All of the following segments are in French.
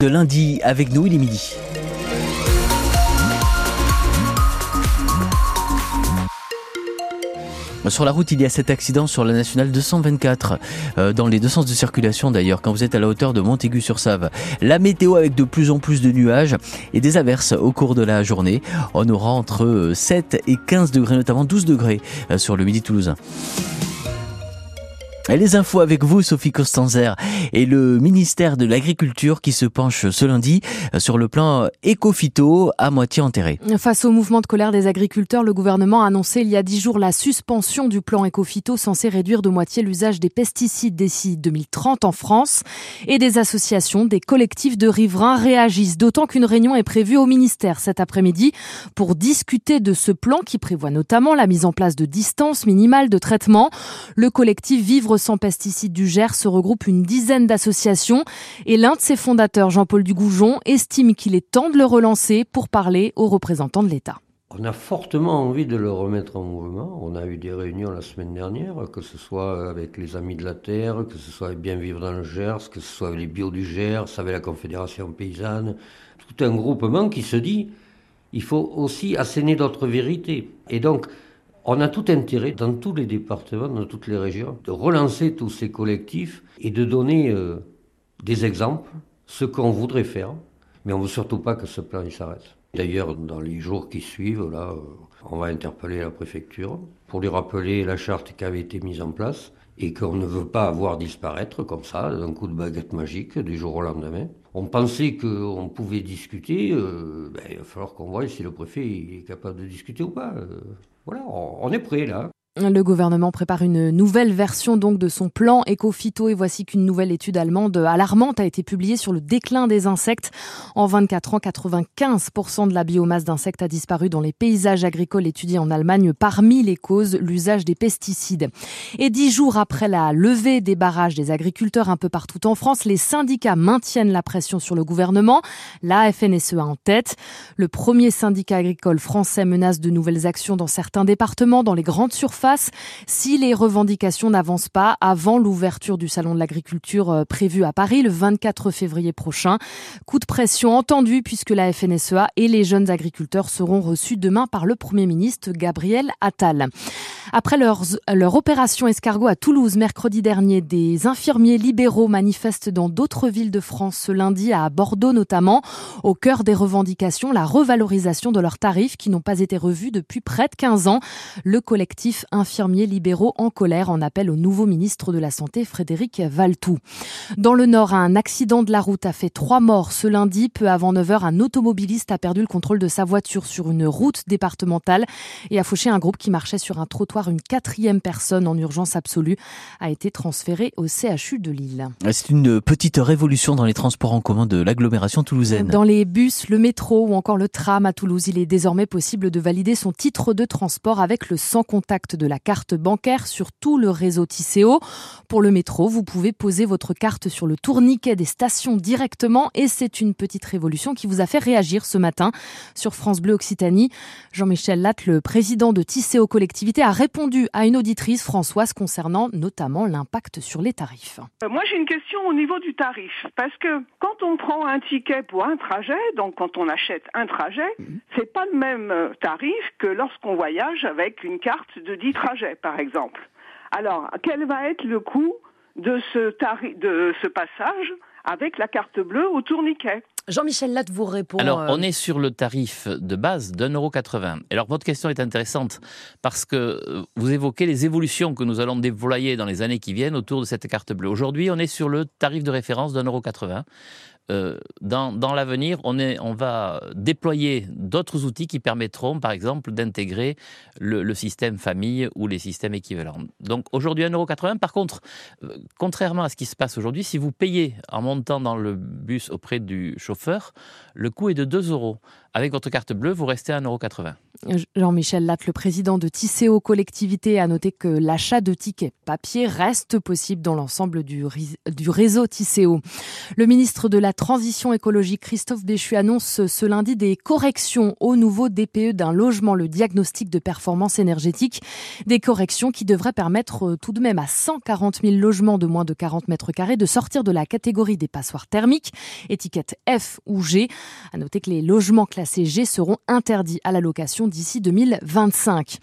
De lundi avec nous, il est midi. Sur la route, il y a cet accident sur la nationale 224, euh, dans les deux sens de circulation d'ailleurs, quand vous êtes à la hauteur de Montaigu-sur-Save. La météo avec de plus en plus de nuages et des averses au cours de la journée. On aura entre 7 et 15 degrés, notamment 12 degrés euh, sur le midi toulousain. Les infos avec vous, Sophie Costanzer, et le ministère de l'Agriculture qui se penche ce lundi sur le plan éco-phyto à moitié enterré. Face au mouvement de colère des agriculteurs, le gouvernement a annoncé il y a dix jours la suspension du plan éco-phyto censé réduire de moitié l'usage des pesticides d'ici 2030 en France. Et des associations, des collectifs de riverains réagissent, d'autant qu'une réunion est prévue au ministère cet après-midi pour discuter de ce plan qui prévoit notamment la mise en place de distances minimales de traitement. Le collectif Vivre sans pesticides du Gers se regroupe une dizaine d'associations et l'un de ses fondateurs, Jean-Paul Dugoujon, estime qu'il est temps de le relancer pour parler aux représentants de l'État. On a fortement envie de le remettre en mouvement. On a eu des réunions la semaine dernière, que ce soit avec les Amis de la Terre, que ce soit avec Bien Vivre dans le Gers, que ce soit avec les Bio du Gers, avec la Confédération Paysanne. Tout un groupement qui se dit il faut aussi asséner d'autres vérités. Et donc, on a tout intérêt, dans tous les départements, dans toutes les régions, de relancer tous ces collectifs et de donner euh, des exemples, ce qu'on voudrait faire. Mais on ne veut surtout pas que ce plan s'arrête. D'ailleurs, dans les jours qui suivent, là, euh, on va interpeller la préfecture pour lui rappeler la charte qui avait été mise en place et qu'on ne veut pas avoir disparaître comme ça, d'un coup de baguette magique, du jour au lendemain. On pensait qu'on pouvait discuter, euh, ben, il va falloir qu'on voie si le préfet est capable de discuter ou pas voilà, on est prêt là. Le gouvernement prépare une nouvelle version donc de son plan éco-phyto et voici qu'une nouvelle étude allemande alarmante a été publiée sur le déclin des insectes. En 24 ans, 95% de la biomasse d'insectes a disparu dans les paysages agricoles étudiés en Allemagne. Parmi les causes, l'usage des pesticides. Et dix jours après la levée des barrages des agriculteurs un peu partout en France, les syndicats maintiennent la pression sur le gouvernement. La FNSEA en tête. Le premier syndicat agricole français menace de nouvelles actions dans certains départements, dans les grandes surfaces si les revendications n'avancent pas avant l'ouverture du salon de l'agriculture euh, prévu à Paris le 24 février prochain. Coup de pression entendu puisque la FNSEA et les jeunes agriculteurs seront reçus demain par le Premier ministre Gabriel Attal. Après leur, leur opération escargot à Toulouse mercredi dernier, des infirmiers libéraux manifestent dans d'autres villes de France ce lundi, à Bordeaux notamment, au cœur des revendications, la revalorisation de leurs tarifs qui n'ont pas été revus depuis près de 15 ans. Le collectif infirmiers libéraux en colère en appel au nouveau ministre de la Santé, Frédéric Valtou. Dans le Nord, un accident de la route a fait trois morts ce lundi. Peu avant 9h, un automobiliste a perdu le contrôle de sa voiture sur une route départementale et a fauché un groupe qui marchait sur un trottoir une quatrième personne en urgence absolue a été transférée au CHU de Lille. C'est une petite révolution dans les transports en commun de l'agglomération toulousaine. Dans les bus, le métro ou encore le tram à Toulouse, il est désormais possible de valider son titre de transport avec le sans contact de la carte bancaire sur tout le réseau Tisséo. Pour le métro, vous pouvez poser votre carte sur le tourniquet des stations directement et c'est une petite révolution qui vous a fait réagir ce matin sur France Bleu Occitanie. Jean-Michel Latte, le président de Tisséo Collectivité, a répondu à une auditrice, Françoise, concernant notamment l'impact sur les tarifs. Euh, moi, j'ai une question au niveau du tarif. Parce que quand on prend un ticket pour un trajet, donc quand on achète un trajet, mhm. c'est pas le même euh, tarif que lorsqu'on voyage avec une carte de 10 trajets, par exemple. Alors, quel va être le coût de ce, de passage avec la carte bleue au tourniquet Jean-Michel Latte vous répond. Alors, euh, on est sur le tarif de base d'un euro quatre-vingts. Alors, votre question est intéressante parce que euh, vous évoquez les évolutions que nous allons déployer dans les années qui viennent autour de cette carte bleue. Aujourd'hui, on est sur le tarif de référence d'un euro quatre-vingts. Euh, dans, l'avenir, on, on va déployer d'autres outils qui permettront, par exemple, d'intégrer le, système famille ou les systèmes équivalents. Donc aujourd'hui, 1,80€. Par contre, euh, contrairement à ce qui se passe aujourd'hui, si vous payez en montant dans le bus auprès du chauffeur, le coût est de 2 euros. Avec votre carte bleue, vous restez à 1,80€. Jean-Michel Latte, le président de Tisséo Collectivité, a noté que l'achat de tickets papier reste possible dans l'ensemble du, du réseau Tisséo. Le ministre de la Transition écologique, Christophe Béchu, annonce ce lundi des corrections au nouveau DPE d'un logement, le diagnostic de performance énergétique. Des corrections qui devraient permettre euh, tout de même à 140 000 logements de moins de 40 mètres carrés de sortir de la catégorie des passoires thermiques, étiquette F ou G. À noter que les logements classés Seront interdits à la location d'ici 2025.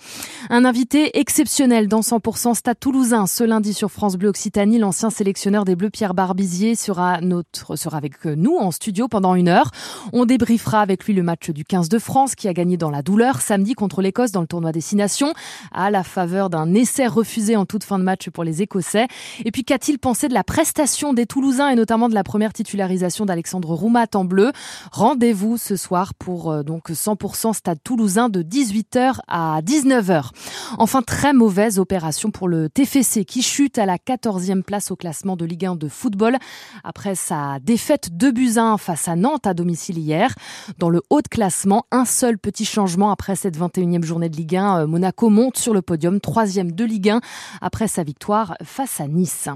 Un invité exceptionnel dans 100% Stade Toulousain ce lundi sur France Bleu Occitanie. L'ancien sélectionneur des Bleus Pierre Barbizier sera, notre, sera avec nous en studio pendant une heure. On débriefera avec lui le match du 15 de France qui a gagné dans la douleur samedi contre l'Écosse dans le tournoi Destination à la faveur d'un essai refusé en toute fin de match pour les Écossais. Et puis qu'a-t-il pensé de la prestation des Toulousains et notamment de la première titularisation d'Alexandre Roumat en bleu? Rendez-vous ce soir pour euh, donc 100% Stade Toulousain de 18h à 19h. Enfin, très mauvaise opération pour le TFC qui chute à la 14e place au classement de Ligue 1 de football après sa défaite de buts 1 face à Nantes à domicile hier. Dans le haut de classement, un seul petit changement après cette 21e journée de Ligue 1. Euh, Monaco monte sur le podium, troisième de Ligue 1 après sa victoire face à Nice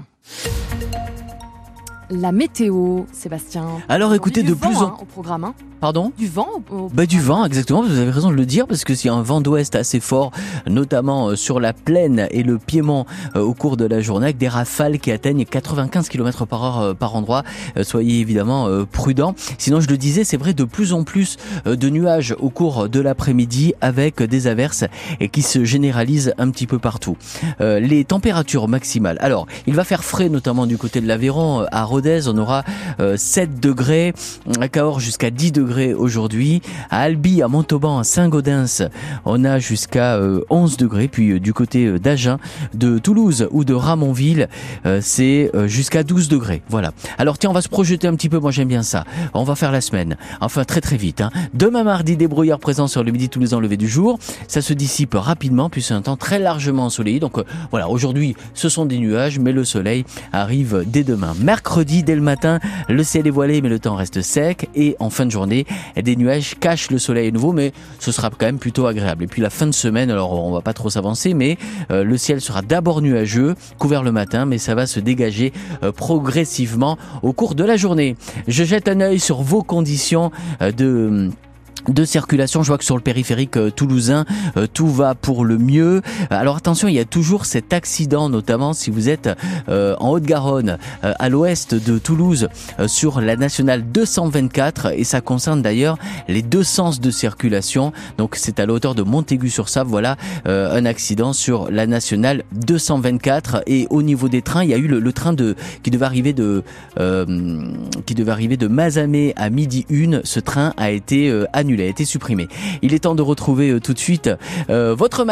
la météo, Sébastien. Alors écoutez, de plus en hein, au programme. Hein. Pardon Du vent bah, Du vent, exactement, vous avez raison de le dire, parce que s'il y a un vent d'ouest assez fort, notamment euh, sur la plaine et le Piémont euh, au cours de la journée, avec des rafales qui atteignent 95 km par heure euh, par endroit, soyez évidemment prudents. Sinon, je le disais, c'est vrai, de plus en plus de nuages au cours de l'après-midi, avec des averses et qui se généralisent un petit peu partout. Les températures maximales. Alors, il va faire frais, notamment du côté de l'Aveyron, à Rodez, on aura 7 degrés, à Cahors jusqu'à 10 degrés aujourd'hui. À Albi, à Montauban, à Saint-Gaudens, on a jusqu'à 11 euh, degrés. Puis euh, du côté euh, d'Agen, de Toulouse ou de Ramonville, c'est jusqu'à 12 degrés. Voilà. Alors tiens, on va se projeter un petit peu. Moi, j'aime bien ça. On va faire la semaine. Enfin, très très vite. Hein. Demain mardi, des brouillards présents sur le midi toulousain lever du jour. Ça se dissipe rapidement, puis c'est un temps très largement ensoleillé. Donc voilà, aujourd'hui, ce sont des nuages, mais le soleil arrive dès demain. Mercredi, dès le matin, le ciel est voilé, mais le temps reste sec. Et en fin de journée, des nuages cachent le soleil à nouveau, mais ce sera quand même plutôt agréable. Et puis la fin de semaine, alors on va pas trop s'avancer, mais euh, le ciel sera d'abord nuageux, couvert le matin, mais ça va se dégager euh, progressivement au cours de la journée. Je jette un œil sur vos conditions euh, de de circulation. Je vois que sur le périphérique euh, toulousain, euh, tout va pour le mieux. Alors attention, il y a toujours cet accident, notamment si vous êtes euh, en Haute-Garonne, à l'ouest de Toulouse, sur la nationale 224, et ça concerne d'ailleurs les deux sens de circulation. Donc c'est à la hauteur de Montaigu-sur-Save. Voilà un accident sur la nationale 224. Et au niveau des trains, il y a eu le, train de qui devait arriver de qui devait arriver de Mazamé à midi 1. Ce train a été annulé a été supprimé. Il est temps de retrouver euh, tout de suite euh, votre magazine.